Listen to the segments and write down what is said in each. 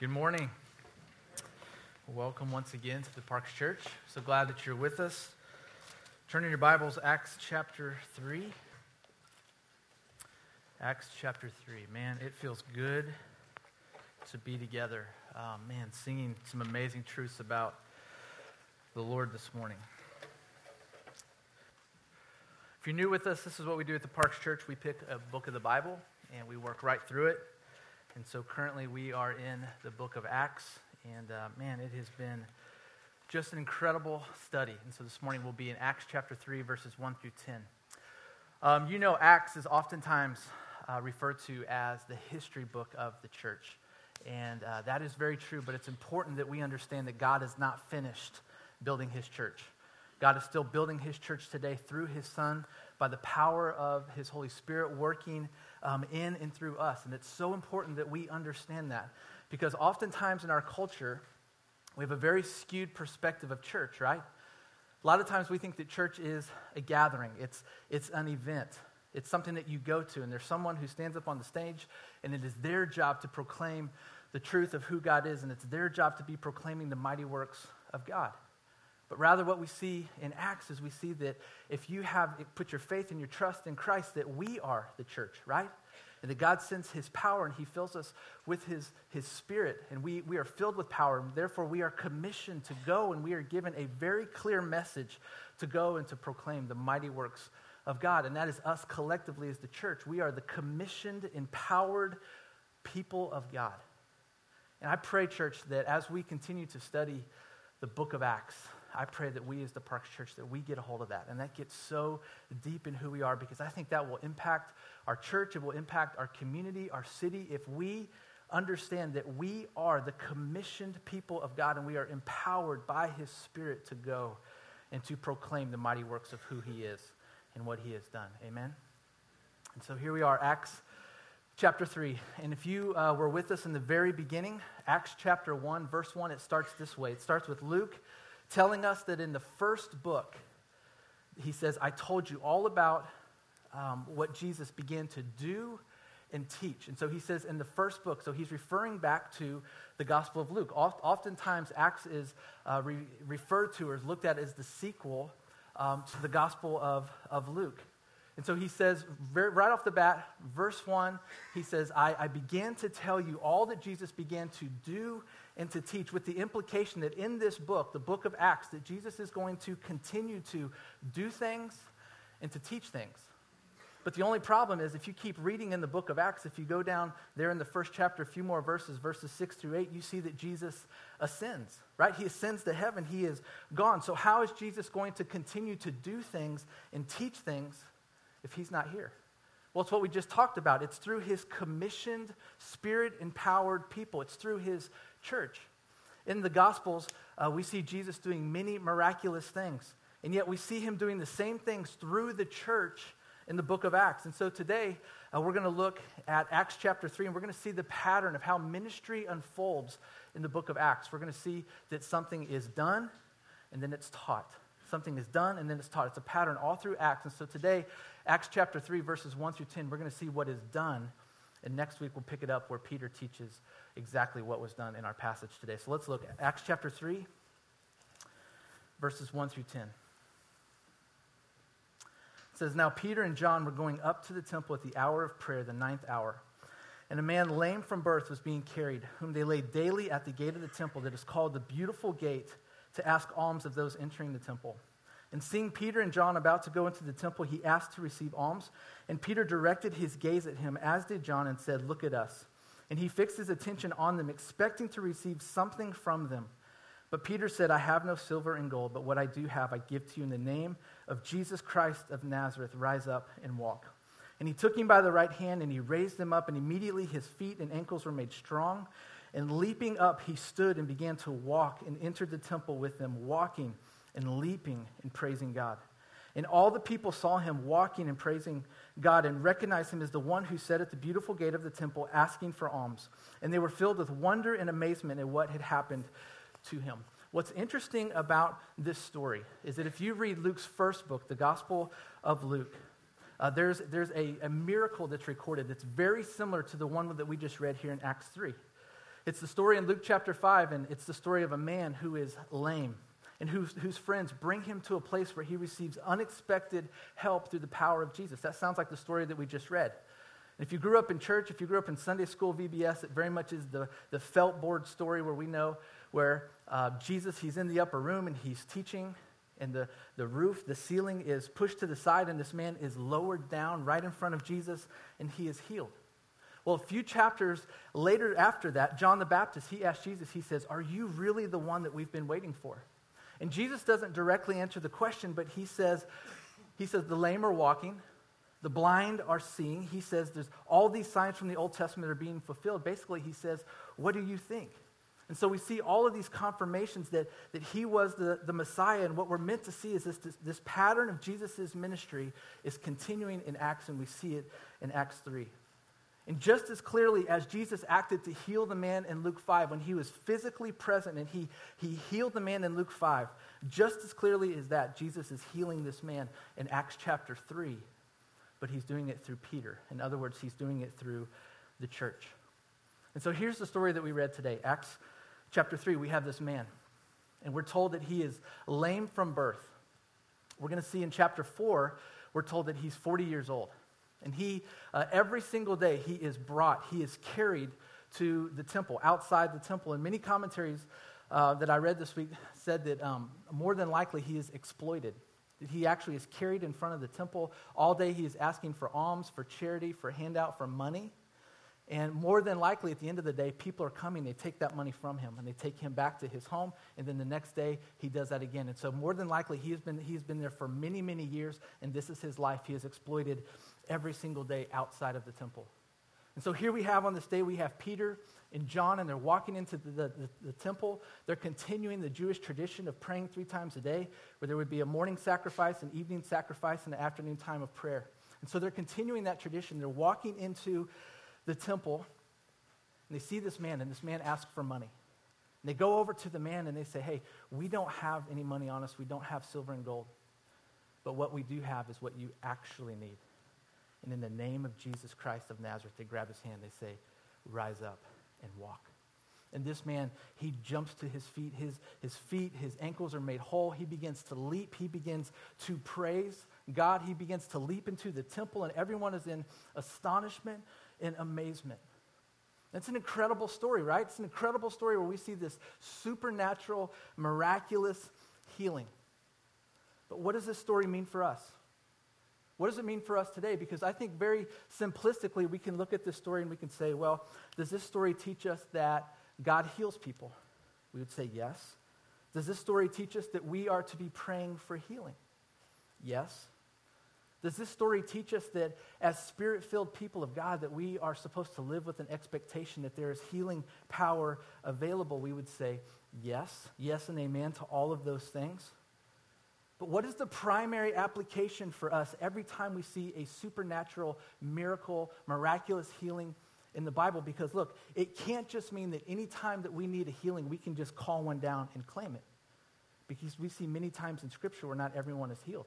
Good morning. Welcome once again to the Parks Church. So glad that you're with us. Turn in your Bibles, Acts chapter 3. Acts chapter 3. Man, it feels good to be together. Oh, man, singing some amazing truths about the Lord this morning. If you're new with us, this is what we do at the Parks Church. We pick a book of the Bible and we work right through it. And so currently we are in the book of Acts. And uh, man, it has been just an incredible study. And so this morning we'll be in Acts chapter 3, verses 1 through 10. Um, you know, Acts is oftentimes uh, referred to as the history book of the church. And uh, that is very true, but it's important that we understand that God is not finished building his church. God is still building his church today through his Son by the power of his Holy Spirit working um, in and through us. And it's so important that we understand that because oftentimes in our culture, we have a very skewed perspective of church, right? A lot of times we think that church is a gathering, it's, it's an event. It's something that you go to, and there's someone who stands up on the stage, and it is their job to proclaim the truth of who God is, and it's their job to be proclaiming the mighty works of God. But rather, what we see in Acts is we see that if you have put your faith and your trust in Christ, that we are the church, right? And that God sends his power and he fills us with his, his spirit. And we, we are filled with power. And therefore, we are commissioned to go and we are given a very clear message to go and to proclaim the mighty works of God. And that is us collectively as the church. We are the commissioned, empowered people of God. And I pray, church, that as we continue to study the book of Acts, I pray that we as the Parks Church, that we get a hold of that. And that gets so deep in who we are because I think that will impact our church. It will impact our community, our city. If we understand that we are the commissioned people of God and we are empowered by His Spirit to go and to proclaim the mighty works of who He is and what He has done. Amen? And so here we are, Acts chapter 3. And if you uh, were with us in the very beginning, Acts chapter 1, verse 1, it starts this way. It starts with Luke telling us that in the first book, he says, I told you all about um, what Jesus began to do and teach. And so he says in the first book, so he's referring back to the Gospel of Luke. Oftentimes, Acts is uh, re- referred to or is looked at as the sequel um, to the Gospel of, of Luke. And so he says, right off the bat, verse 1, he says, I, I began to tell you all that Jesus began to do and to teach, with the implication that in this book, the book of Acts, that Jesus is going to continue to do things and to teach things. But the only problem is if you keep reading in the book of Acts, if you go down there in the first chapter, a few more verses, verses 6 through 8, you see that Jesus ascends, right? He ascends to heaven. He is gone. So, how is Jesus going to continue to do things and teach things if he's not here? Well, it's what we just talked about. It's through his commissioned, spirit empowered people, it's through his church. In the Gospels, uh, we see Jesus doing many miraculous things, and yet we see him doing the same things through the church in the book of Acts. And so today, uh, we're going to look at Acts chapter 3, and we're going to see the pattern of how ministry unfolds in the book of Acts. We're going to see that something is done, and then it's taught. Something is done, and then it's taught. It's a pattern all through Acts. And so today, Acts chapter 3, verses 1 through 10, we're going to see what is done. And next week, we'll pick it up where Peter teaches exactly what was done in our passage today. So let's look at Acts chapter 3, verses 1 through 10. It says, Now Peter and John were going up to the temple at the hour of prayer, the ninth hour. And a man lame from birth was being carried, whom they laid daily at the gate of the temple that is called the Beautiful Gate, to ask alms of those entering the temple. And seeing Peter and John about to go into the temple, he asked to receive alms. And Peter directed his gaze at him, as did John, and said, Look at us. And he fixed his attention on them, expecting to receive something from them. But Peter said, I have no silver and gold, but what I do have I give to you in the name of Jesus Christ of Nazareth. Rise up and walk. And he took him by the right hand, and he raised him up, and immediately his feet and ankles were made strong. And leaping up, he stood and began to walk and entered the temple with them, walking and leaping and praising God. And all the people saw him walking and praising God and recognized him as the one who sat at the beautiful gate of the temple asking for alms. And they were filled with wonder and amazement at what had happened to him. What's interesting about this story is that if you read Luke's first book, the Gospel of Luke, uh, there's, there's a, a miracle that's recorded that's very similar to the one that we just read here in Acts 3. It's the story in Luke chapter 5, and it's the story of a man who is lame and whose, whose friends bring him to a place where he receives unexpected help through the power of Jesus. That sounds like the story that we just read. And if you grew up in church, if you grew up in Sunday school VBS, it very much is the, the felt board story where we know where uh, Jesus, he's in the upper room and he's teaching, and the, the roof, the ceiling is pushed to the side, and this man is lowered down right in front of Jesus, and he is healed. Well, a few chapters later after that, John the Baptist, he asked Jesus, he says, Are you really the one that we've been waiting for? And Jesus doesn't directly answer the question, but he says, he says, the lame are walking, the blind are seeing. He says there's all these signs from the Old Testament are being fulfilled. Basically, he says, What do you think? And so we see all of these confirmations that, that he was the, the Messiah. And what we're meant to see is this, this, this pattern of Jesus' ministry is continuing in Acts, and we see it in Acts 3. And just as clearly as Jesus acted to heal the man in Luke 5, when he was physically present and he, he healed the man in Luke 5, just as clearly as that, Jesus is healing this man in Acts chapter 3. But he's doing it through Peter. In other words, he's doing it through the church. And so here's the story that we read today Acts chapter 3. We have this man, and we're told that he is lame from birth. We're going to see in chapter 4, we're told that he's 40 years old. And he, uh, every single day, he is brought, he is carried to the temple, outside the temple. And many commentaries uh, that I read this week said that um, more than likely he is exploited. That he actually is carried in front of the temple all day. He is asking for alms, for charity, for handout, for money. And more than likely, at the end of the day, people are coming, they take that money from him, and they take him back to his home, and then the next day, he does that again. And so, more than likely, he has been, he's been there for many, many years, and this is his life. He is exploited every single day outside of the temple. And so, here we have on this day, we have Peter and John, and they're walking into the, the, the, temple. They're continuing the Jewish tradition of praying three times a day, where there would be a morning sacrifice, an evening sacrifice, and an afternoon time of prayer. And so, they're continuing that tradition. They're walking into the temple and they see this man, and this man asks for money. And they go over to the man and they say, Hey, we don't have any money on us. We don't have silver and gold. But what we do have is what you actually need. And in the name of Jesus Christ of Nazareth, they grab his hand. They say, Rise up and walk. And this man, he jumps to his feet. His, his feet, his ankles are made whole. He begins to leap. He begins to praise God. He begins to leap into the temple, and everyone is in astonishment and amazement. That's an incredible story, right? It's an incredible story where we see this supernatural, miraculous healing. But what does this story mean for us? What does it mean for us today? Because I think very simplistically, we can look at this story and we can say, well, does this story teach us that God heals people? We would say yes. Does this story teach us that we are to be praying for healing? Yes. Does this story teach us that as spirit filled people of God, that we are supposed to live with an expectation that there is healing power available? We would say yes, yes, and amen to all of those things. But what is the primary application for us every time we see a supernatural miracle, miraculous healing in the Bible? Because look, it can't just mean that any time that we need a healing, we can just call one down and claim it. Because we see many times in Scripture where not everyone is healed.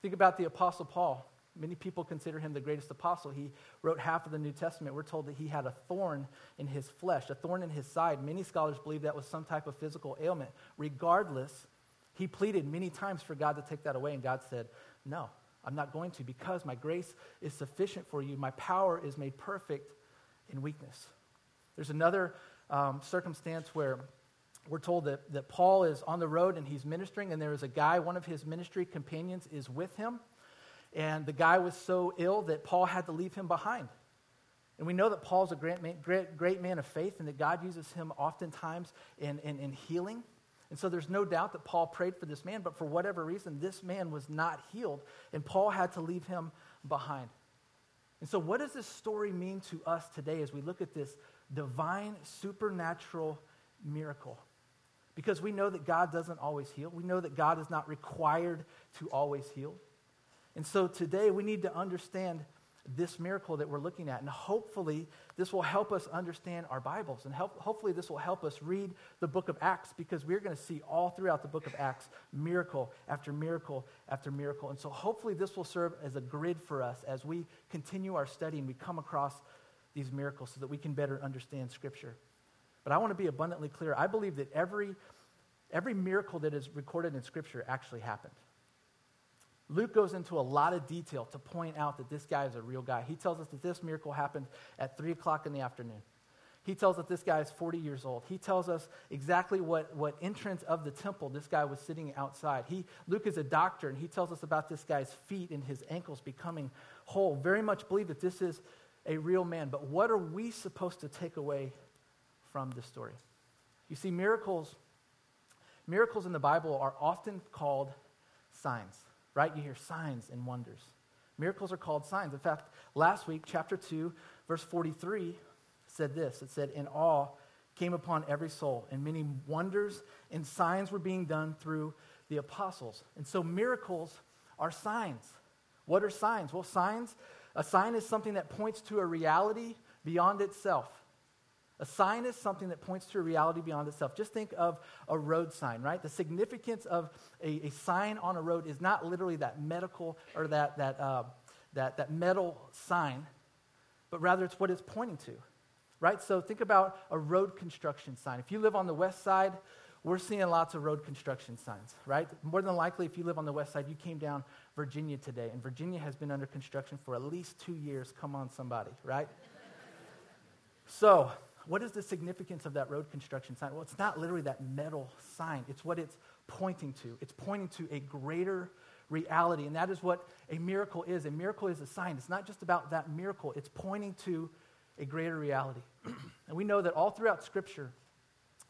Think about the Apostle Paul. Many people consider him the greatest apostle. He wrote half of the New Testament. We're told that he had a thorn in his flesh, a thorn in his side. Many scholars believe that was some type of physical ailment. Regardless, he pleaded many times for God to take that away, and God said, No, I'm not going to because my grace is sufficient for you. My power is made perfect in weakness. There's another um, circumstance where we're told that, that Paul is on the road and he's ministering, and there is a guy, one of his ministry companions is with him. And the guy was so ill that Paul had to leave him behind. And we know that Paul's a great man, great, great man of faith and that God uses him oftentimes in, in, in healing. And so there's no doubt that Paul prayed for this man, but for whatever reason, this man was not healed, and Paul had to leave him behind. And so, what does this story mean to us today as we look at this divine, supernatural miracle? because we know that God doesn't always heal. We know that God is not required to always heal. And so today we need to understand this miracle that we're looking at. And hopefully, this will help us understand our Bibles. And help, hopefully, this will help us read the book of Acts because we're going to see all throughout the book of Acts miracle after miracle after miracle. And so, hopefully, this will serve as a grid for us as we continue our study and we come across these miracles so that we can better understand Scripture. But I want to be abundantly clear. I believe that every, every miracle that is recorded in Scripture actually happened. Luke goes into a lot of detail to point out that this guy is a real guy. He tells us that this miracle happened at 3 o'clock in the afternoon. He tells us this guy is 40 years old. He tells us exactly what, what entrance of the temple this guy was sitting outside. He, Luke is a doctor, and he tells us about this guy's feet and his ankles becoming whole. Very much believe that this is a real man. But what are we supposed to take away from this story? You see, miracles, miracles in the Bible are often called signs, right? You hear signs and wonders. Miracles are called signs. In fact, last week, chapter 2, verse 43, said this it said, In awe came upon every soul, and many wonders and signs were being done through the apostles. And so miracles are signs. What are signs? Well, signs, a sign is something that points to a reality beyond itself. A sign is something that points to a reality beyond itself. Just think of a road sign, right? The significance of a, a sign on a road is not literally that medical or that, that, uh, that, that metal sign, but rather it's what it's pointing to right? So think about a road construction sign. If you live on the west side, we're seeing lots of road construction signs, right? More than likely, if you live on the west side, you came down Virginia today, and Virginia has been under construction for at least two years. Come on, somebody, right? so, what is the significance of that road construction sign? Well, it's not literally that metal sign, it's what it's pointing to. It's pointing to a greater reality, and that is what a miracle is. A miracle is a sign. It's not just about that miracle, it's pointing to a greater reality. and we know that all throughout Scripture,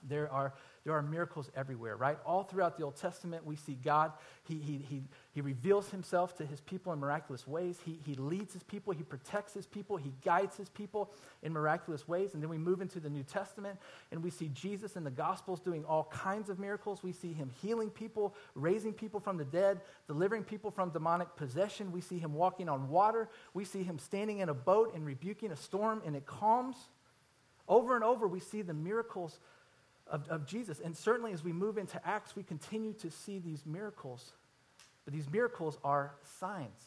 there are, there are miracles everywhere, right? All throughout the Old Testament, we see God. He, he, he, he reveals himself to his people in miraculous ways. He, he leads his people. He protects his people. He guides his people in miraculous ways. And then we move into the New Testament, and we see Jesus in the Gospels doing all kinds of miracles. We see him healing people, raising people from the dead, delivering people from demonic possession. We see him walking on water. We see him standing in a boat and rebuking a storm, and it calms. Over and over, we see the miracles of, of Jesus. And certainly as we move into Acts, we continue to see these miracles. But these miracles are signs.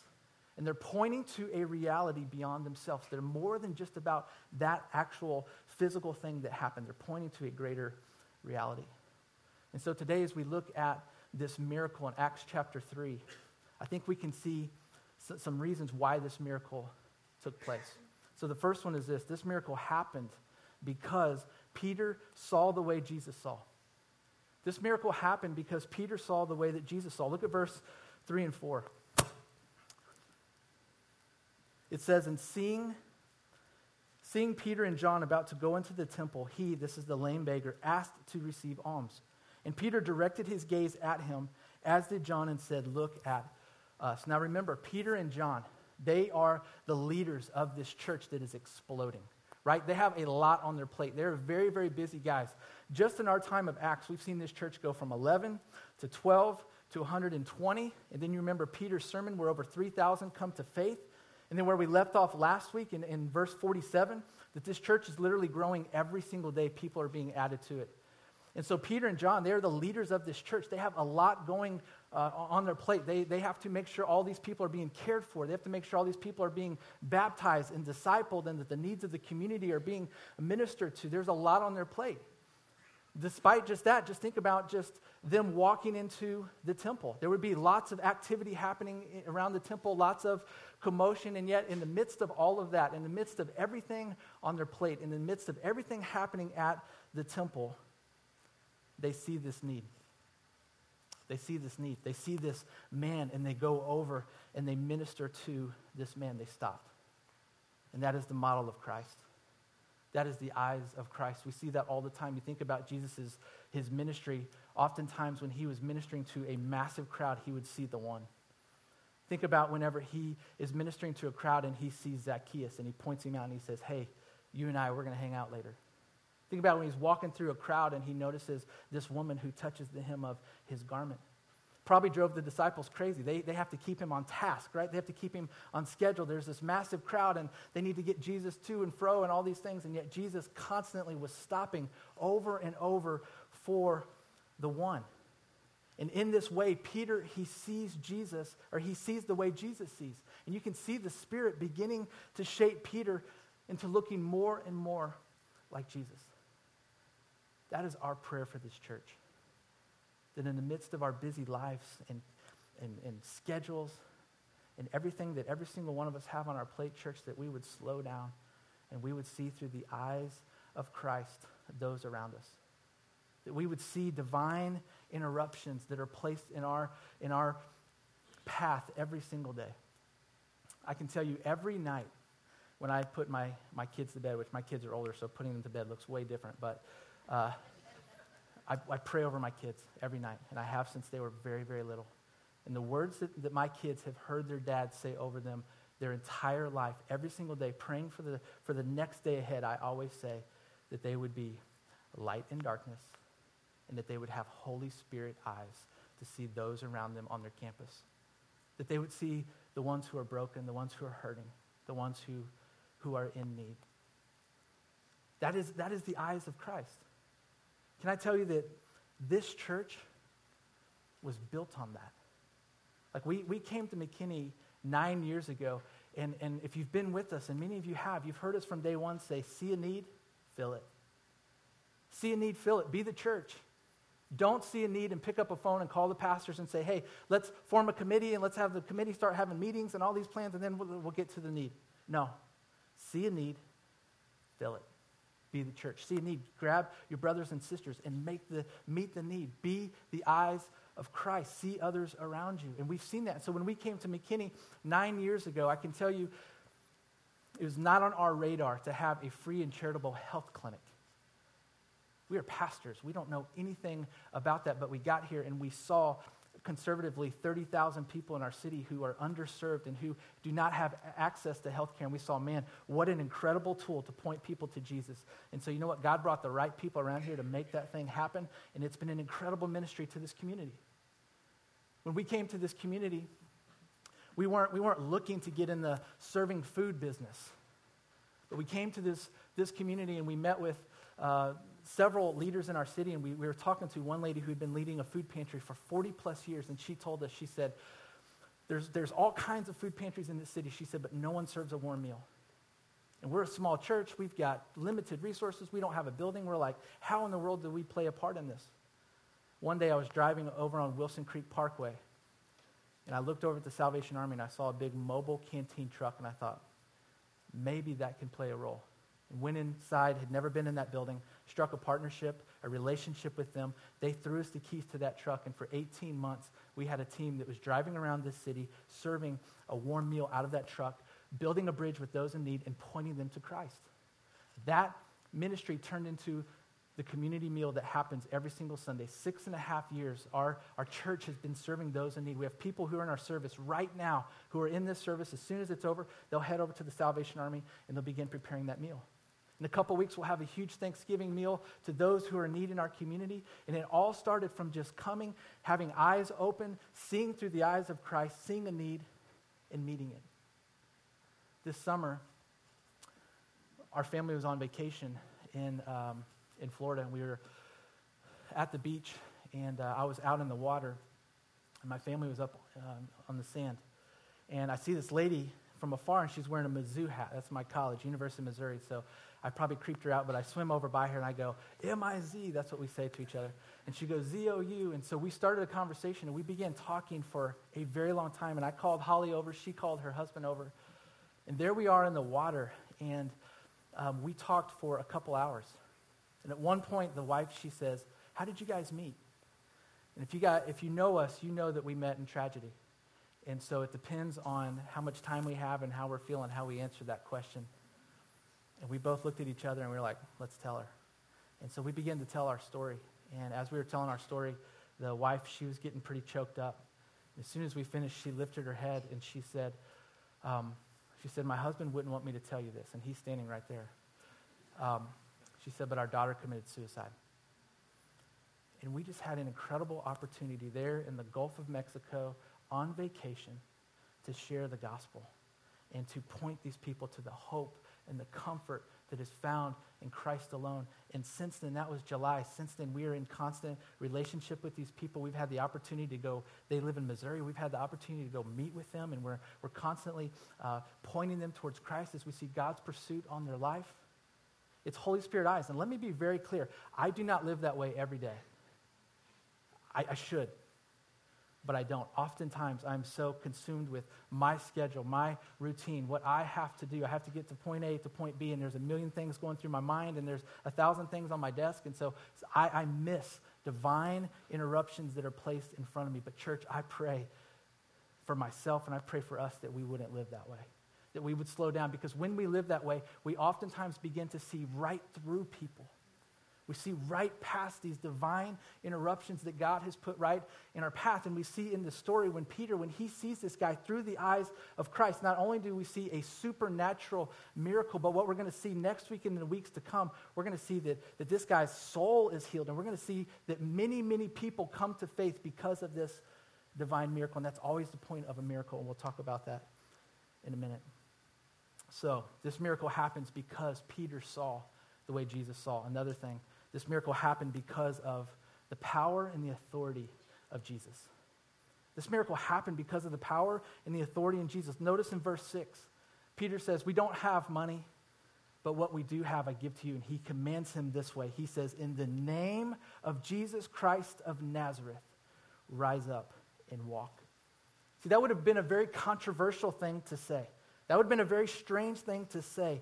And they're pointing to a reality beyond themselves. They're more than just about that actual physical thing that happened. They're pointing to a greater reality. And so today, as we look at this miracle in Acts chapter 3, I think we can see some reasons why this miracle took place. So the first one is this this miracle happened because Peter saw the way Jesus saw. This miracle happened because Peter saw the way that Jesus saw. Look at verse 3 and 4. It says, And seeing, seeing Peter and John about to go into the temple, he, this is the lame beggar, asked to receive alms. And Peter directed his gaze at him, as did John, and said, Look at us. Now remember, Peter and John, they are the leaders of this church that is exploding right? They have a lot on their plate. They're very, very busy guys. Just in our time of Acts, we've seen this church go from 11 to 12 to 120. And then you remember Peter's sermon where over 3,000 come to faith. And then where we left off last week in, in verse 47, that this church is literally growing every single day. People are being added to it. And so Peter and John, they're the leaders of this church. They have a lot going uh, on their plate. They, they have to make sure all these people are being cared for. They have to make sure all these people are being baptized and discipled and that the needs of the community are being ministered to. There's a lot on their plate. Despite just that, just think about just them walking into the temple. There would be lots of activity happening around the temple, lots of commotion, and yet, in the midst of all of that, in the midst of everything on their plate, in the midst of everything happening at the temple, they see this need. They see this need. They see this man and they go over and they minister to this man. They stop. And that is the model of Christ. That is the eyes of Christ. We see that all the time. You think about Jesus' his ministry. Oftentimes, when he was ministering to a massive crowd, he would see the one. Think about whenever he is ministering to a crowd and he sees Zacchaeus and he points him out and he says, Hey, you and I, we're going to hang out later. Think about when he's walking through a crowd and he notices this woman who touches the hem of his garment. Probably drove the disciples crazy. They, they have to keep him on task, right? They have to keep him on schedule. There's this massive crowd and they need to get Jesus to and fro and all these things. And yet Jesus constantly was stopping over and over for the one. And in this way, Peter, he sees Jesus, or he sees the way Jesus sees. And you can see the Spirit beginning to shape Peter into looking more and more like Jesus. That is our prayer for this church. That in the midst of our busy lives and, and, and schedules and everything that every single one of us have on our plate, church, that we would slow down and we would see through the eyes of Christ those around us. That we would see divine interruptions that are placed in our, in our path every single day. I can tell you every night when I put my, my kids to bed, which my kids are older, so putting them to bed looks way different, but uh, I, I pray over my kids every night, and I have since they were very, very little. And the words that, that my kids have heard their dad say over them their entire life, every single day, praying for the, for the next day ahead, I always say that they would be light in darkness and that they would have Holy Spirit eyes to see those around them on their campus. That they would see the ones who are broken, the ones who are hurting, the ones who, who are in need. That is, that is the eyes of Christ. Can I tell you that this church was built on that? Like, we, we came to McKinney nine years ago, and, and if you've been with us, and many of you have, you've heard us from day one say, see a need, fill it. See a need, fill it. Be the church. Don't see a need and pick up a phone and call the pastors and say, hey, let's form a committee and let's have the committee start having meetings and all these plans, and then we'll, we'll get to the need. No. See a need, fill it. Be the church. See a need, grab your brothers and sisters and make the, meet the need. Be the eyes of Christ. See others around you. And we've seen that. So when we came to McKinney nine years ago, I can tell you it was not on our radar to have a free and charitable health clinic. We are pastors. We don't know anything about that, but we got here and we saw conservatively 30,000 people in our city who are underserved and who do not have access to health care. And we saw, man, what an incredible tool to point people to Jesus. And so, you know what? God brought the right people around here to make that thing happen. And it's been an incredible ministry to this community. When we came to this community, we weren't, we weren't looking to get in the serving food business. But we came to this, this community and we met with uh, several leaders in our city, and we, we were talking to one lady who had been leading a food pantry for 40 plus years, and she told us, she said, there's, there's all kinds of food pantries in this city, she said, but no one serves a warm meal. And we're a small church. We've got limited resources. We don't have a building. We're like, how in the world do we play a part in this? One day I was driving over on Wilson Creek Parkway, and I looked over at the Salvation Army and I saw a big mobile canteen truck, and I thought, maybe that can play a role And went inside, had never been in that building, struck a partnership, a relationship with them. They threw us the keys to that truck, and for 18 months, we had a team that was driving around this city, serving a warm meal out of that truck, building a bridge with those in need, and pointing them to Christ. That ministry turned into the community meal that happens every single Sunday. Six and a half years, our, our church has been serving those in need. We have people who are in our service right now who are in this service. As soon as it's over, they'll head over to the Salvation Army and they'll begin preparing that meal. In a couple weeks, we'll have a huge Thanksgiving meal to those who are in need in our community. And it all started from just coming, having eyes open, seeing through the eyes of Christ, seeing a need, and meeting it. This summer, our family was on vacation in, um, in Florida, and we were at the beach, and uh, I was out in the water, and my family was up um, on the sand. And I see this lady from afar, and she's wearing a Mizzou hat. That's my college, University of Missouri. So I probably creeped her out, but I swim over by her and I go, M I Z. That's what we say to each other. And she goes, Z O U. And so we started a conversation and we began talking for a very long time. And I called Holly over, she called her husband over. And there we are in the water. And um, we talked for a couple hours. And at one point, the wife, she says, How did you guys meet? And if you, got, if you know us, you know that we met in tragedy. And so it depends on how much time we have and how we're feeling, how we answer that question. And we both looked at each other and we were like, let's tell her. And so we began to tell our story. And as we were telling our story, the wife, she was getting pretty choked up. As soon as we finished, she lifted her head and she said, um, she said, my husband wouldn't want me to tell you this. And he's standing right there. Um, she said, but our daughter committed suicide. And we just had an incredible opportunity there in the Gulf of Mexico on vacation to share the gospel and to point these people to the hope and the comfort that is found in Christ alone. And since then, that was July. Since then, we are in constant relationship with these people. We've had the opportunity to go, they live in Missouri. We've had the opportunity to go meet with them, and we're, we're constantly uh, pointing them towards Christ as we see God's pursuit on their life. It's Holy Spirit eyes. And let me be very clear I do not live that way every day. I, I should, but I don't. Oftentimes, I'm so consumed with my schedule, my routine, what I have to do. I have to get to point A to point B, and there's a million things going through my mind, and there's a thousand things on my desk. And so I, I miss divine interruptions that are placed in front of me. But, church, I pray for myself and I pray for us that we wouldn't live that way that we would slow down because when we live that way, we oftentimes begin to see right through people. We see right past these divine interruptions that God has put right in our path. And we see in the story when Peter, when he sees this guy through the eyes of Christ, not only do we see a supernatural miracle, but what we're going to see next week and in the weeks to come, we're going to see that, that this guy's soul is healed. And we're going to see that many, many people come to faith because of this divine miracle. And that's always the point of a miracle. And we'll talk about that in a minute. So, this miracle happens because Peter saw the way Jesus saw. Another thing, this miracle happened because of the power and the authority of Jesus. This miracle happened because of the power and the authority in Jesus. Notice in verse 6, Peter says, We don't have money, but what we do have I give to you. And he commands him this way He says, In the name of Jesus Christ of Nazareth, rise up and walk. See, that would have been a very controversial thing to say. That would have been a very strange thing to say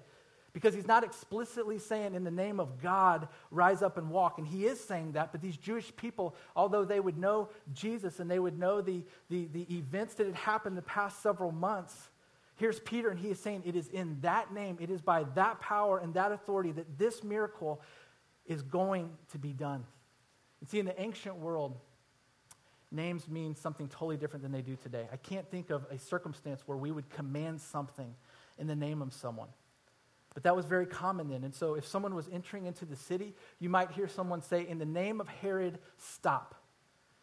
because he's not explicitly saying, in the name of God, rise up and walk. And he is saying that, but these Jewish people, although they would know Jesus and they would know the, the, the events that had happened the past several months, here's Peter, and he is saying, it is in that name, it is by that power and that authority that this miracle is going to be done. And see, in the ancient world, names mean something totally different than they do today. I can't think of a circumstance where we would command something in the name of someone. But that was very common then. And so if someone was entering into the city, you might hear someone say, In the name of Herod, stop.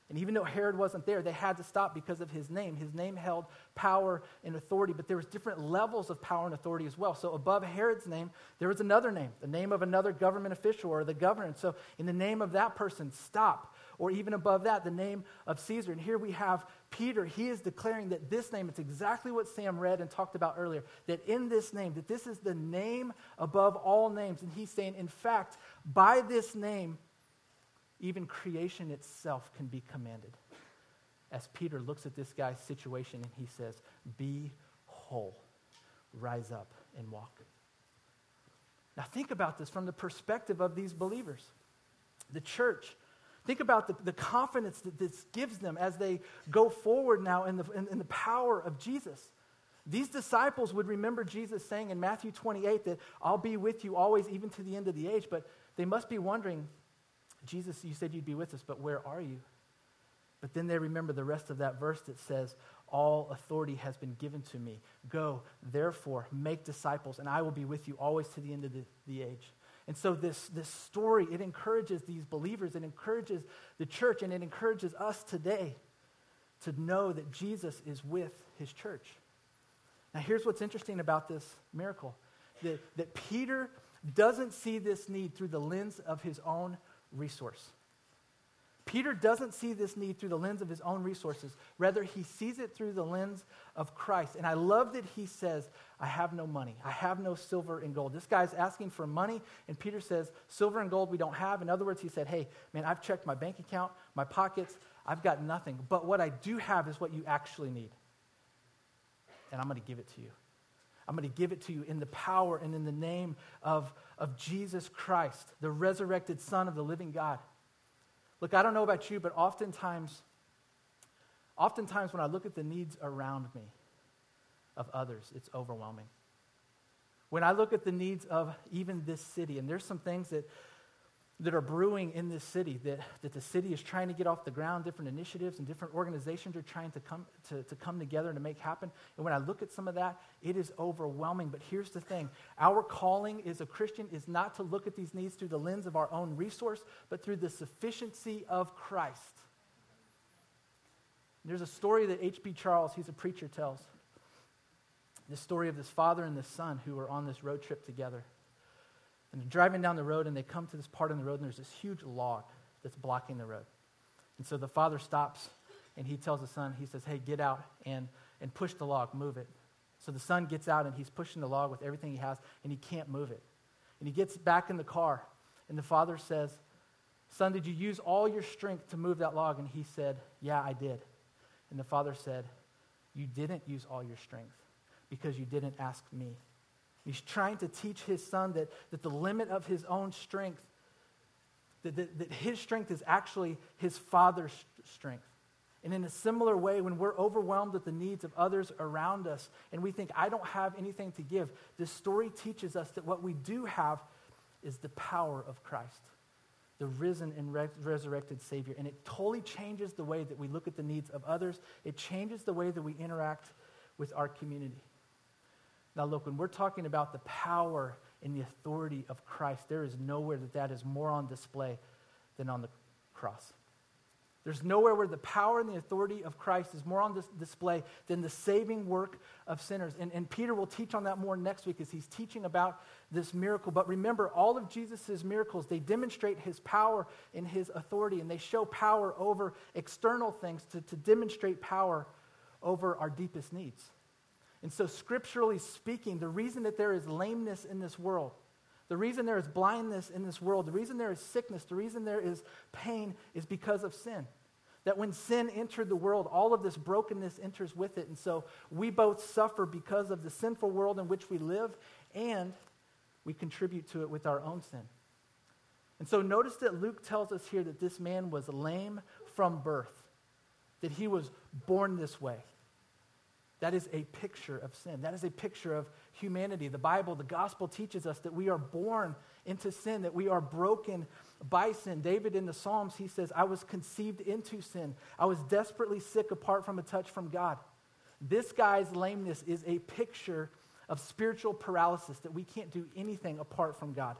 And even though Herod wasn't there, they had to stop because of his name. His name held power and authority, but there was different levels of power and authority as well. So above Herod's name, there was another name, the name of another government official or the governor. And so in the name of that person, stop. Or even above that, the name of Caesar. And here we have Peter. He is declaring that this name, it's exactly what Sam read and talked about earlier, that in this name, that this is the name above all names. And he's saying, in fact, by this name, even creation itself can be commanded. As Peter looks at this guy's situation and he says, Be whole, rise up and walk. Now, think about this from the perspective of these believers, the church. Think about the, the confidence that this gives them as they go forward now in the, in, in the power of Jesus. These disciples would remember Jesus saying in Matthew 28 that I'll be with you always, even to the end of the age, but they must be wondering Jesus, you said you'd be with us, but where are you? But then they remember the rest of that verse that says, All authority has been given to me. Go, therefore, make disciples, and I will be with you always to the end of the, the age. And so this, this story, it encourages these believers, it encourages the church, and it encourages us today to know that Jesus is with his church. Now, here's what's interesting about this miracle that, that Peter doesn't see this need through the lens of his own resource. Peter doesn't see this need through the lens of his own resources. Rather, he sees it through the lens of Christ. And I love that he says, I have no money. I have no silver and gold. This guy's asking for money, and Peter says, Silver and gold we don't have. In other words, he said, Hey, man, I've checked my bank account, my pockets, I've got nothing. But what I do have is what you actually need. And I'm going to give it to you. I'm going to give it to you in the power and in the name of, of Jesus Christ, the resurrected Son of the living God. Look, I don't know about you, but oftentimes, oftentimes when I look at the needs around me of others, it's overwhelming. When I look at the needs of even this city, and there's some things that that are brewing in this city, that, that the city is trying to get off the ground, different initiatives and different organizations are trying to come, to, to come together and to make happen. And when I look at some of that, it is overwhelming. But here's the thing our calling as a Christian is not to look at these needs through the lens of our own resource, but through the sufficiency of Christ. There's a story that H.B. Charles, he's a preacher, tells. The story of this father and this son who were on this road trip together. And they're driving down the road, and they come to this part in the road, and there's this huge log that's blocking the road. And so the father stops, and he tells the son, he says, Hey, get out and, and push the log, move it. So the son gets out, and he's pushing the log with everything he has, and he can't move it. And he gets back in the car, and the father says, Son, did you use all your strength to move that log? And he said, Yeah, I did. And the father said, You didn't use all your strength because you didn't ask me. He's trying to teach his son that, that the limit of his own strength, that, that, that his strength is actually his father's strength. And in a similar way, when we're overwhelmed with the needs of others around us and we think, I don't have anything to give, this story teaches us that what we do have is the power of Christ, the risen and res- resurrected Savior. And it totally changes the way that we look at the needs of others, it changes the way that we interact with our community. Now, look, when we're talking about the power and the authority of Christ, there is nowhere that that is more on display than on the cross. There's nowhere where the power and the authority of Christ is more on display than the saving work of sinners. And, and Peter will teach on that more next week as he's teaching about this miracle. But remember, all of Jesus' miracles, they demonstrate his power and his authority, and they show power over external things to, to demonstrate power over our deepest needs. And so, scripturally speaking, the reason that there is lameness in this world, the reason there is blindness in this world, the reason there is sickness, the reason there is pain is because of sin. That when sin entered the world, all of this brokenness enters with it. And so we both suffer because of the sinful world in which we live, and we contribute to it with our own sin. And so notice that Luke tells us here that this man was lame from birth, that he was born this way. That is a picture of sin. That is a picture of humanity. The Bible, the gospel teaches us that we are born into sin, that we are broken by sin. David in the Psalms, he says, I was conceived into sin. I was desperately sick apart from a touch from God. This guy's lameness is a picture of spiritual paralysis, that we can't do anything apart from God.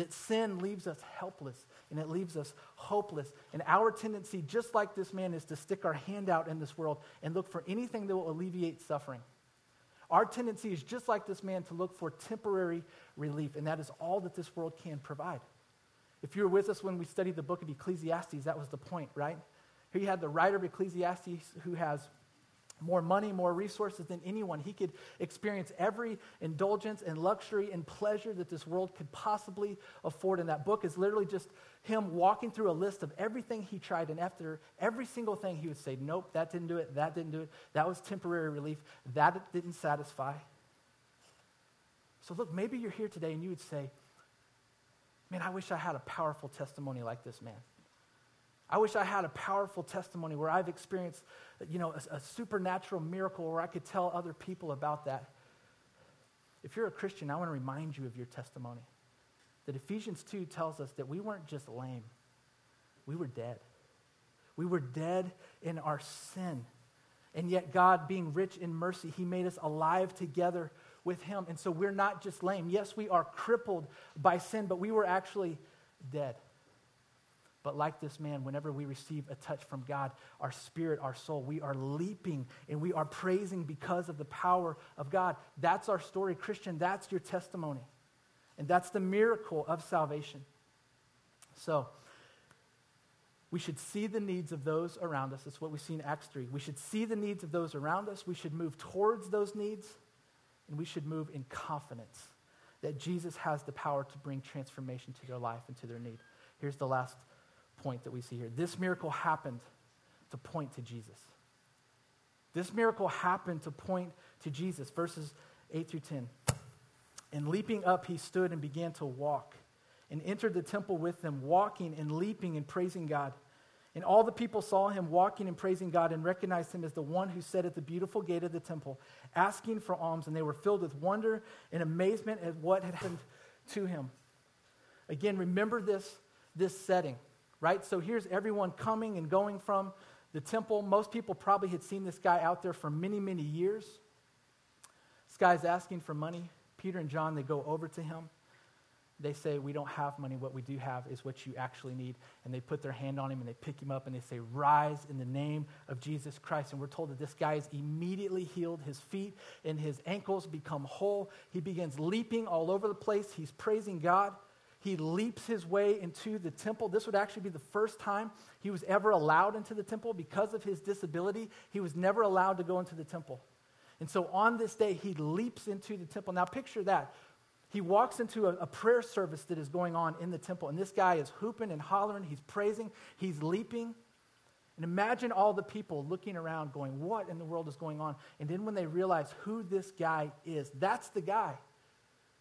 That sin leaves us helpless and it leaves us hopeless. And our tendency, just like this man, is to stick our hand out in this world and look for anything that will alleviate suffering. Our tendency is just like this man to look for temporary relief, and that is all that this world can provide. If you were with us when we studied the book of Ecclesiastes, that was the point, right? Here you had the writer of Ecclesiastes who has more money, more resources than anyone. He could experience every indulgence and luxury and pleasure that this world could possibly afford. And that book is literally just him walking through a list of everything he tried. And after every single thing, he would say, Nope, that didn't do it. That didn't do it. That was temporary relief. That didn't satisfy. So, look, maybe you're here today and you would say, Man, I wish I had a powerful testimony like this man. I wish I had a powerful testimony where I've experienced, you know, a, a, supernatural miracle where I could tell other people about that. If you're a Christian, I want to remind you of your testimony. That Ephesians 2 tells us that we weren't just lame, we were dead. We were dead in our sin. And yet, God, being rich in mercy, He made us alive together with Him. And so we're not just lame. Yes, we are crippled by sin, but we were actually dead. But like this man, whenever we receive a touch from God, our spirit, our soul, we are leaping and we are praising because of the power of God. That's our story, Christian. That's your testimony. And that's the miracle of salvation. So, we should see the needs of those around us. That's what we see in Acts 3. We should see the needs of those around us. We should move towards those needs. And we should move in confidence that Jesus has the power to bring transformation to their life and to their need. Here's the last point that we see here. This miracle happened to point to Jesus. This miracle happened to point to Jesus. Verses 8 through 10. And leaping up, he stood and began to walk and entered the temple with them, walking and leaping and praising God. And all the people saw him walking and praising God and recognized him as the one who sat at the beautiful gate of the temple, asking for alms. And they were filled with wonder and amazement at what had happened to him. Again, remember this, this setting right? So here's everyone coming and going from the temple. Most people probably had seen this guy out there for many, many years. This guy's asking for money. Peter and John, they go over to him. They say, We don't have money. What we do have is what you actually need. And they put their hand on him and they pick him up and they say, Rise in the name of Jesus Christ. And we're told that this guy is immediately healed. His feet and his ankles become whole. He begins leaping all over the place. He's praising God. He leaps his way into the temple. This would actually be the first time he was ever allowed into the temple because of his disability. He was never allowed to go into the temple. And so on this day, he leaps into the temple. Now, picture that. he walks into a, a, prayer service that is going on in the temple, and this guy is hooping and hollering, he's praising, he's leaping. And imagine all the people looking around going, What in the world is going on? And then when they realize who this guy is, that's the guy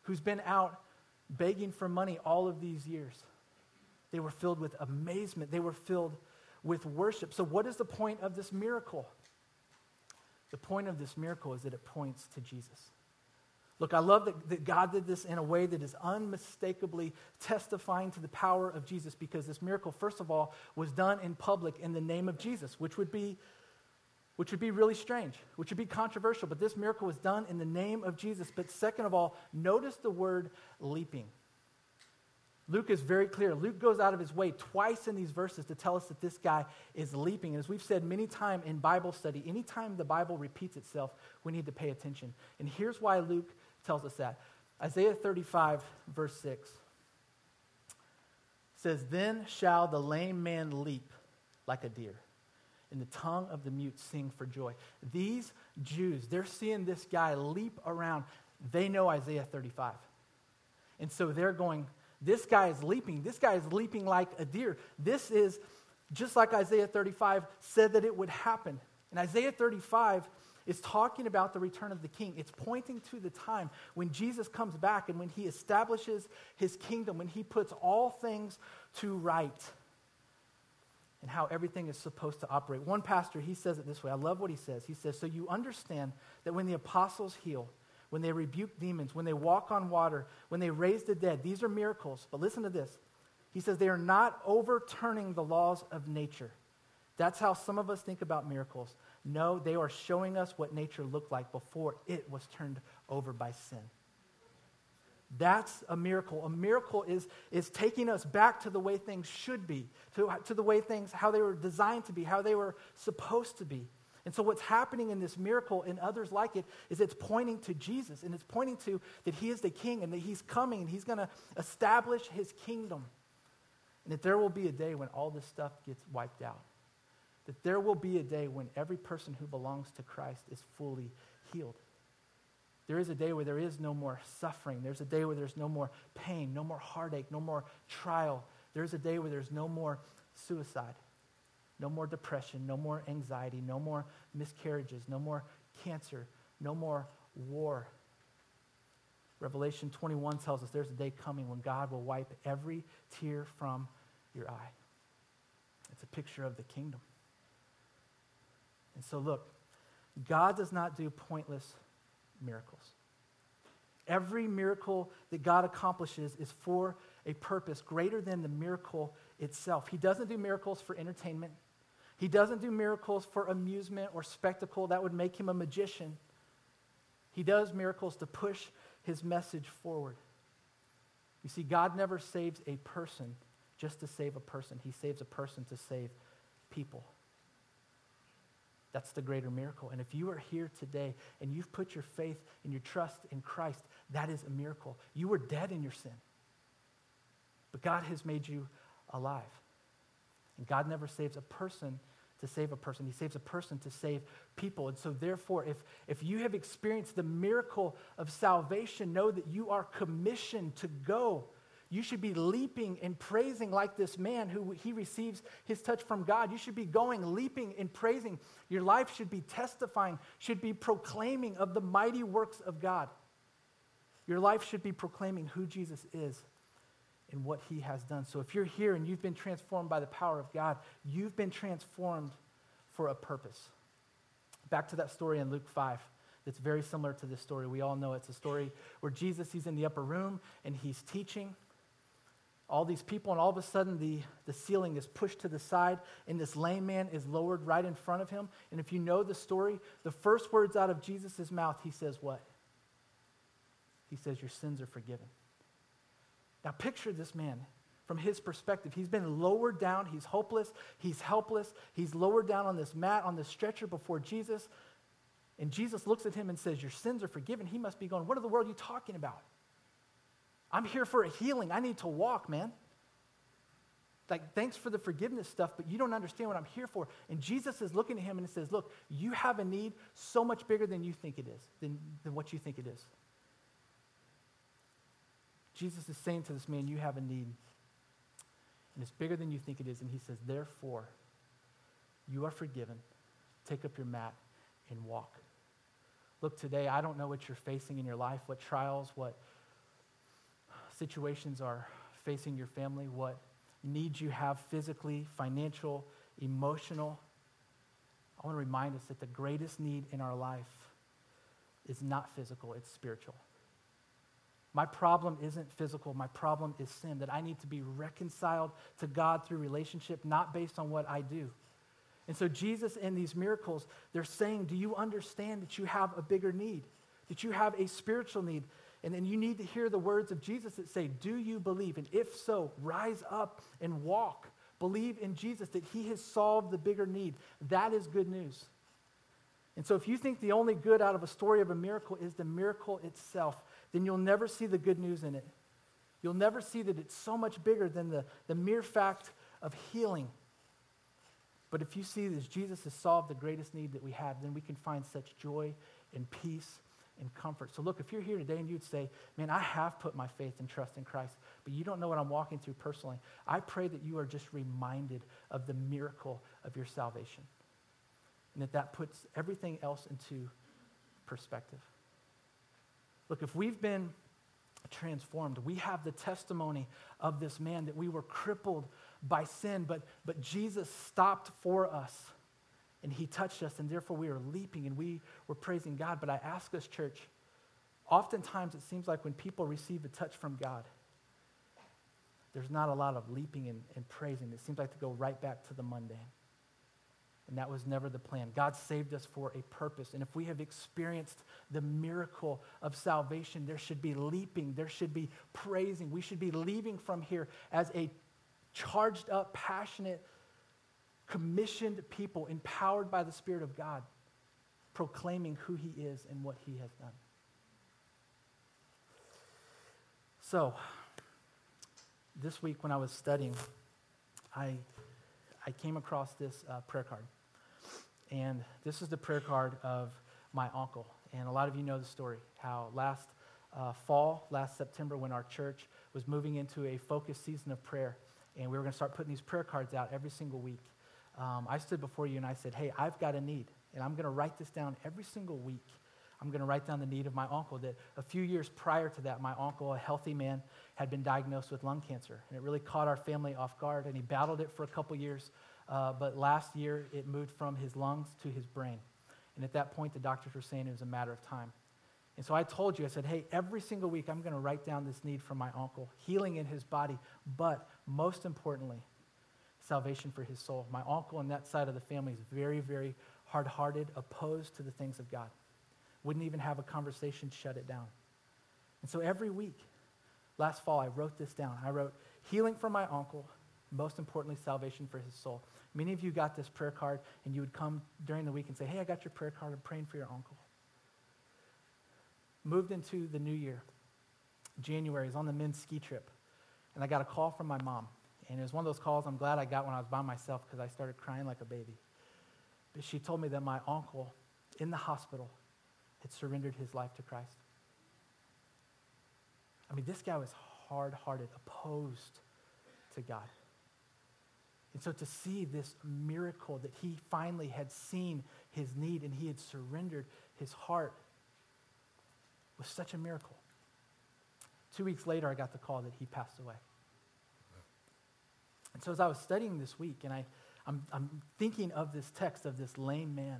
who's been out begging for money all of these years. They were filled with amazement, they were filled with worship. So, what is the point of this miracle? The point of this miracle is that it points to Jesus. Look, I love that, that, God did this in a way that is unmistakably testifying to the power of Jesus because this miracle, first of all, was done in public in the name of Jesus, which would be, which would be really strange, which would be controversial. But this miracle was done in the name of Jesus. But second of all, notice the word leaping. Luke is very clear. Luke goes out of his way twice in these verses to tell us that this guy is leaping. And as we've said many times in Bible study, anytime the Bible repeats itself, we need to pay attention. And here's why Luke tells us that. Isaiah 35, verse 6 says, Then shall the lame man leap like a deer, and the tongue of the mute sing for joy. These Jews, they're seeing this guy leap around. They know Isaiah 35. And so they're going, This guy is leaping. This guy is leaping like a deer. This is just like Isaiah 35 said that it would happen. And Isaiah 35, is talking about the return of the king. It's pointing to the time when Jesus comes back and when he establishes his kingdom, when he puts all things to right how everything is supposed to operate. One pastor, he says it this way. I love what he says. He says, So you understand that when the apostles heal, when they rebuke demons, when they walk on water, when they raise the dead, these are miracles. But listen to this. He says they are not overturning the laws of nature. That's how some of us think about miracles. No, they are showing us what nature looked like before it was turned over by sin. That's a miracle. A miracle is, is taking us back to the way things should be, to, to the way things, how they were designed to be, how they were supposed to be. And so, what's happening in this miracle and others like it is it's pointing to Jesus and it's pointing to that He is the King and that He's coming and He's going to establish His kingdom. And that there will be a day when all this stuff gets wiped out that there will be a day when every person who belongs to Christ is fully healed. There is a day where there is no more suffering. There's a day where there's no more pain, no more heartache, no more trial. There's a day where there's no more suicide, no more depression, no more anxiety, no more miscarriages, no more cancer, no more war. Revelation 21 tells us there's a day coming when God will wipe every tear from your eye. It's a picture of the kingdom. And so, look, God does not do pointless miracles. Every miracle that God accomplishes is for a purpose greater than the miracle itself. He doesn't do miracles for entertainment, He doesn't do miracles for amusement or spectacle. That would make him a magician. He does miracles to push his message forward. You see, God never saves a person just to save a person, He saves a person to save people. That's the greater miracle. And if you are here today and you've put your faith and your trust in Christ, that is a miracle. You were dead in your sin, but God has made you alive. And God never saves a person to save a person, He saves a person to save people. And so, therefore, if, if you have experienced the miracle of salvation, know that you are commissioned to go you should be leaping and praising like this man who he receives his touch from God. You should be going, leaping and praising. Your life should be testifying, should be proclaiming of the mighty works of God. Your life should be proclaiming who Jesus is and what he has done. So if you're here and you've been transformed by the power of God, you've been transformed for a purpose. Back to that story in Luke 5 that's very similar to this story. We all know it's a story where Jesus, he's in the upper room and he's teaching all these people, and all of a sudden the, the ceiling is pushed to the side, and this lame man is lowered right in front of him. And if you know the story, the first words out of Jesus' mouth, he says, What? He says, Your sins are forgiven. Now, picture this man from his perspective. He's been lowered down, he's hopeless, he's helpless, he's lowered down on this mat, on this stretcher before Jesus. And Jesus looks at him and says, Your sins are forgiven. He must be going, What in the world are you talking about? I'm here for a healing. I need to walk, man. Like, thanks for the forgiveness stuff, but you don't understand what I'm here for. And Jesus is looking at him and he says, Look, you have a need so much bigger than you think it is, than, than what you think it is. Jesus is saying to this man, You have a need. And it's bigger than you think it is. And he says, Therefore, you are forgiven. Take up your mat and walk. Look, today, I don't know what you're facing in your life, what trials, what situations are facing your family, what needs you have physically, financial, emotional. I want to remind us that the greatest need in our life is not physical, it's spiritual. My problem isn't physical, my problem is sin, that I need to be reconciled to God through relationship, not based on what I do. And so, Jesus in these miracles, they're saying, Do you understand that you have a bigger need? That you have a spiritual need? And then you need to hear the words of Jesus that say, Do you believe? And if so, rise up and walk. Believe in Jesus that he has solved the bigger need. That is good news. And so, if you think the only good out of a story of a miracle is the miracle itself, then you'll never see the good news in it. You'll never see that it's so much bigger than the, the mere fact of healing. But if you see that Jesus has solved the greatest need that we have, then we can find such joy and peace and comfort. So, look, if you're here today and you'd say, Man, I have put my faith and trust in Christ, but you don't know what I'm walking through personally, I pray that you are just reminded of the miracle of your salvation and that that puts everything else into perspective. Look, if we've been transformed, we have the testimony of this man that we were crippled by sin, but, but Jesus stopped for us and he touched us, and therefore we were leaping and we were praising God. But I ask us, church, oftentimes it seems like when people receive a touch from God, there's not a lot of leaping and, and praising. It seems like to go right back to the mundane. And that was never the plan. God saved us for a purpose. And if we have experienced the miracle of salvation, there should be leaping, there should be praising. We should be leaving from here as a charged up, passionate, commissioned people empowered by the Spirit of God, proclaiming who He is and what He has done. So, this week when I was studying, I, I came across this uh, prayer card. And this is the prayer card of my uncle. And a lot of you know the story how last uh, fall, last September, when our church was moving into a focused season of prayer, and we were going to start putting these prayer cards out every single week. Um, I stood before you and I said, Hey, I've got a need, and I'm going to write this down every single week. I'm going to write down the need of my uncle. That a few years prior to that, my uncle, a healthy man, had been diagnosed with lung cancer. And it really caught our family off guard. And he battled it for a couple years. Uh, but last year, it moved from his lungs to his brain. And at that point, the doctors were saying it was a matter of time. And so I told you, I said, hey, every single week I'm going to write down this need for my uncle, healing in his body, but most importantly, salvation for his soul. My uncle on that side of the family is very, very hard hearted, opposed to the things of God. Wouldn't even have a conversation, shut it down. And so every week, last fall, I wrote this down. I wrote, healing for my uncle, most importantly, salvation for his soul. Many of you got this prayer card, and you would come during the week and say, Hey, I got your prayer card. I'm praying for your uncle moved into the new year. January, I was on the men's ski trip, and I got a call from my mom. And it was one of those calls I'm glad I got when I was by myself because I started crying like a baby. But she told me that my uncle in the hospital had surrendered his life to Christ. I mean, this guy was hard hearted, opposed to God. And so to see this miracle that he finally had seen his need and he had surrendered his heart was such a miracle. Two weeks later, I got the call that he passed away. And so as I was studying this week, and I, I'm, I'm thinking of this text of this lame man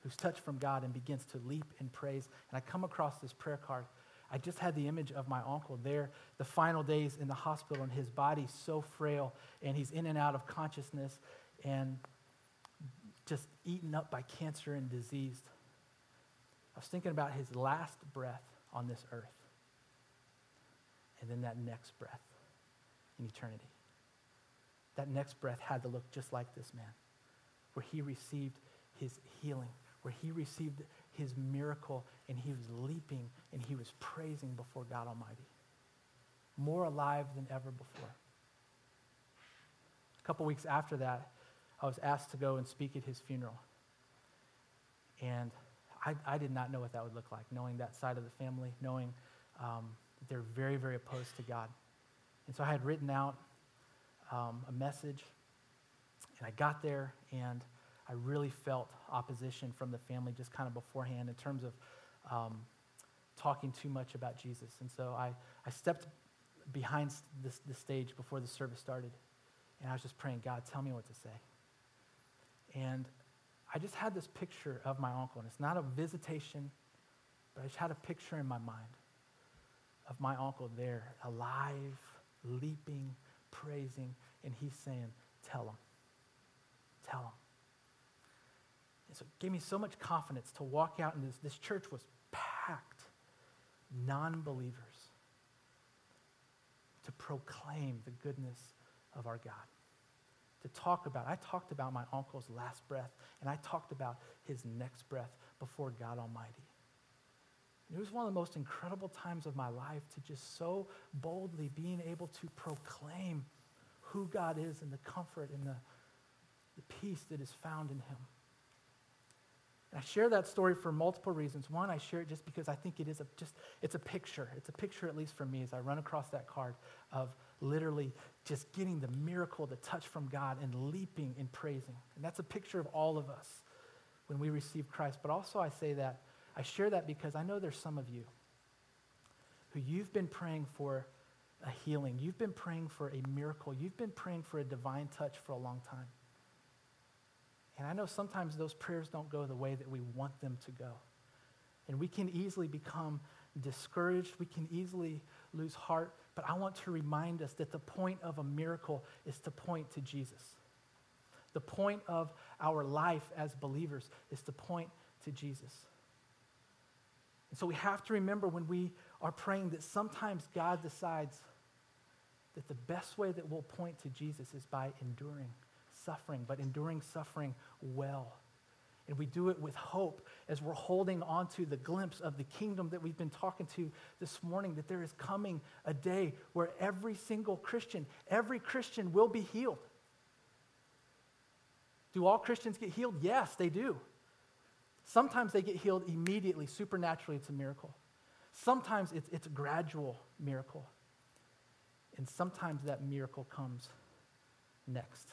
who's touched from God and begins to leap in praise, and I come across this prayer card. I just had the image of my uncle there, the final days in the hospital, and his body so frail, and he's in and out of consciousness, and just eaten up by cancer and disease. I was thinking about his last breath on this earth. And then that next breath in eternity. That next breath had to look just like this man, where he received his healing, where he received his miracle, and he was leaping and he was praising before God Almighty. More alive than ever before. A couple weeks after that, I was asked to go and speak at his funeral. And I, I did not know what that would look like, knowing that side of the family, knowing um, they're very, very opposed to God. And so I had written out um, a message, and I got there, and I really felt opposition from the family just kind of beforehand in terms of um, talking too much about Jesus. And so I, I stepped behind this, the stage before the service started, and I was just praying, God, tell me what to say. And I just had this picture of my uncle, and it's not a visitation, but I just had a picture in my mind of my uncle there, alive, leaping, praising, and he's saying, Tell him. Tell him. And so it gave me so much confidence to walk out, and this, this church was packed, non believers, to proclaim the goodness of our God. To talk about, I talked about my uncle's last breath, and I talked about his next breath before God Almighty. It was one of the most incredible times of my life to just so boldly being able to proclaim who God is and the comfort and the, the peace that is found in Him. And I share that story for multiple reasons. One, I share it just because I think it is a, just, it's a picture. It's a picture, at least for me, as I run across that card of literally just getting the miracle, the touch from God, and leaping and praising. And that's a picture of all of us when we receive Christ. But also, I say that I share that because I know there's some of you who you've been praying for a healing, you've been praying for a miracle, you've been praying for a divine touch for a long time. And I know sometimes those prayers don't go the way that we want them to go. And we can easily become discouraged, we can easily lose heart, but I want to remind us that the point of a miracle is to point to Jesus. The point of our life as believers is to point to Jesus. And so we have to remember when we are praying that sometimes God decides that the best way that we'll point to Jesus is by enduring suffering, but enduring suffering well. And we do it with hope as we're holding on to the glimpse of the kingdom that we've been talking to this morning, that there is coming a day where every single Christian, every Christian will be healed. Do all Christians get healed? Yes, they do. Sometimes they get healed immediately, supernaturally, it's a miracle. Sometimes it's, it's a gradual miracle. And sometimes that miracle comes next.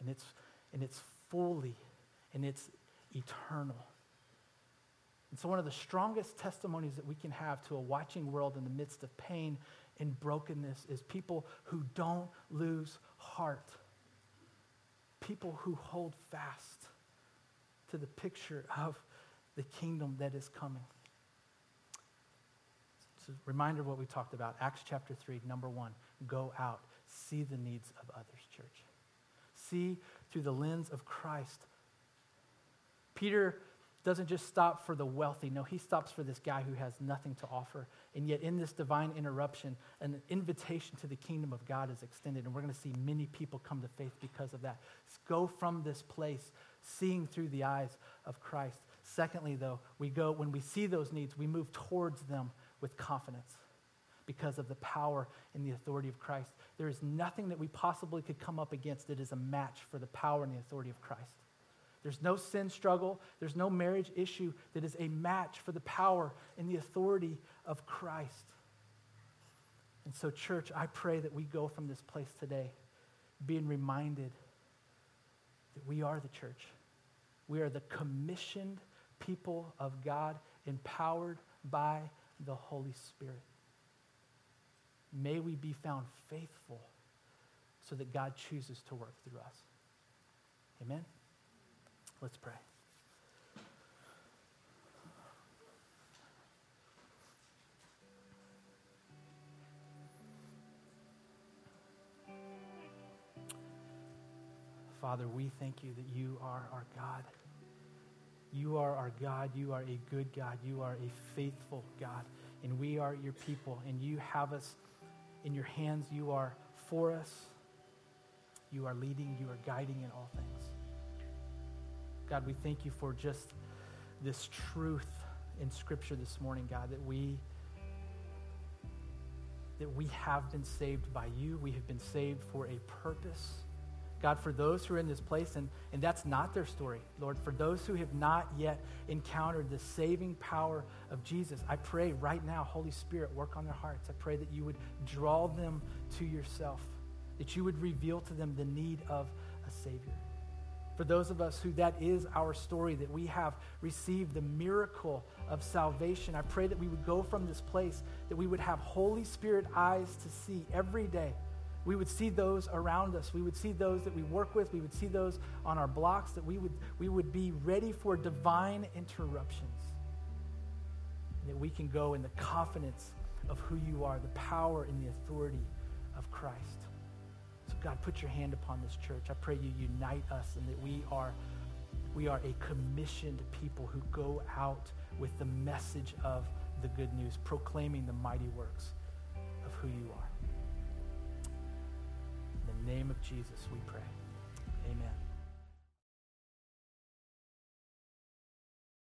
And it's, and it's fully, and it's eternal. And so, one of the strongest testimonies that we can have to a watching world in the midst of pain and brokenness is people who don't lose heart, people who hold fast to the picture of the kingdom that is coming. It's a reminder of what we talked about. Acts chapter 3, number one go out, see the needs of others, church. See through the lens of Christ. Peter doesn't just stop for the wealthy. No, he stops for this guy who has nothing to offer. And yet, in this divine interruption, an invitation to the kingdom of God is extended. And we're going to see many people come to faith because of that. Go from this place seeing through the eyes of Christ. Secondly, though, we go, when we see those needs, we move towards them with confidence because of the power and the authority of Christ. There is nothing that we possibly could come up against that is a match for the power and the authority of Christ. There's no sin struggle, there's no marriage issue that is a match for the power and the authority of Christ. And so, church, I pray that we go from this place today being reminded that we are the church. We are the commissioned people of God, empowered by the Holy Spirit. May we be found faithful so that God chooses to work through us. Amen? Let's pray. Father, we thank you that you are our God. You are our God. You are a good God. You are a faithful God. And we are your people. And you have us in your hands. You are for us. You are leading. You are guiding in all things. God, we thank you for just this truth in Scripture this morning, God, that we that we have been saved by you. We have been saved for a purpose. God, for those who are in this place and, and that's not their story, Lord, for those who have not yet encountered the saving power of Jesus, I pray right now, Holy Spirit, work on their hearts. I pray that you would draw them to yourself, that you would reveal to them the need of a Savior. For those of us who that is our story, that we have received the miracle of salvation, I pray that we would go from this place, that we would have Holy Spirit eyes to see every day we would see those around us. We would see those that we work with. We would see those on our blocks, that we would, we would be ready for divine interruptions. That we can go in the confidence of who you are, the power and the authority of Christ. So, God, put your hand upon this church. I pray you unite us and that we are, we are a commissioned people who go out with the message of the good news, proclaiming the mighty works of who you are name of Jesus, we pray. Amen.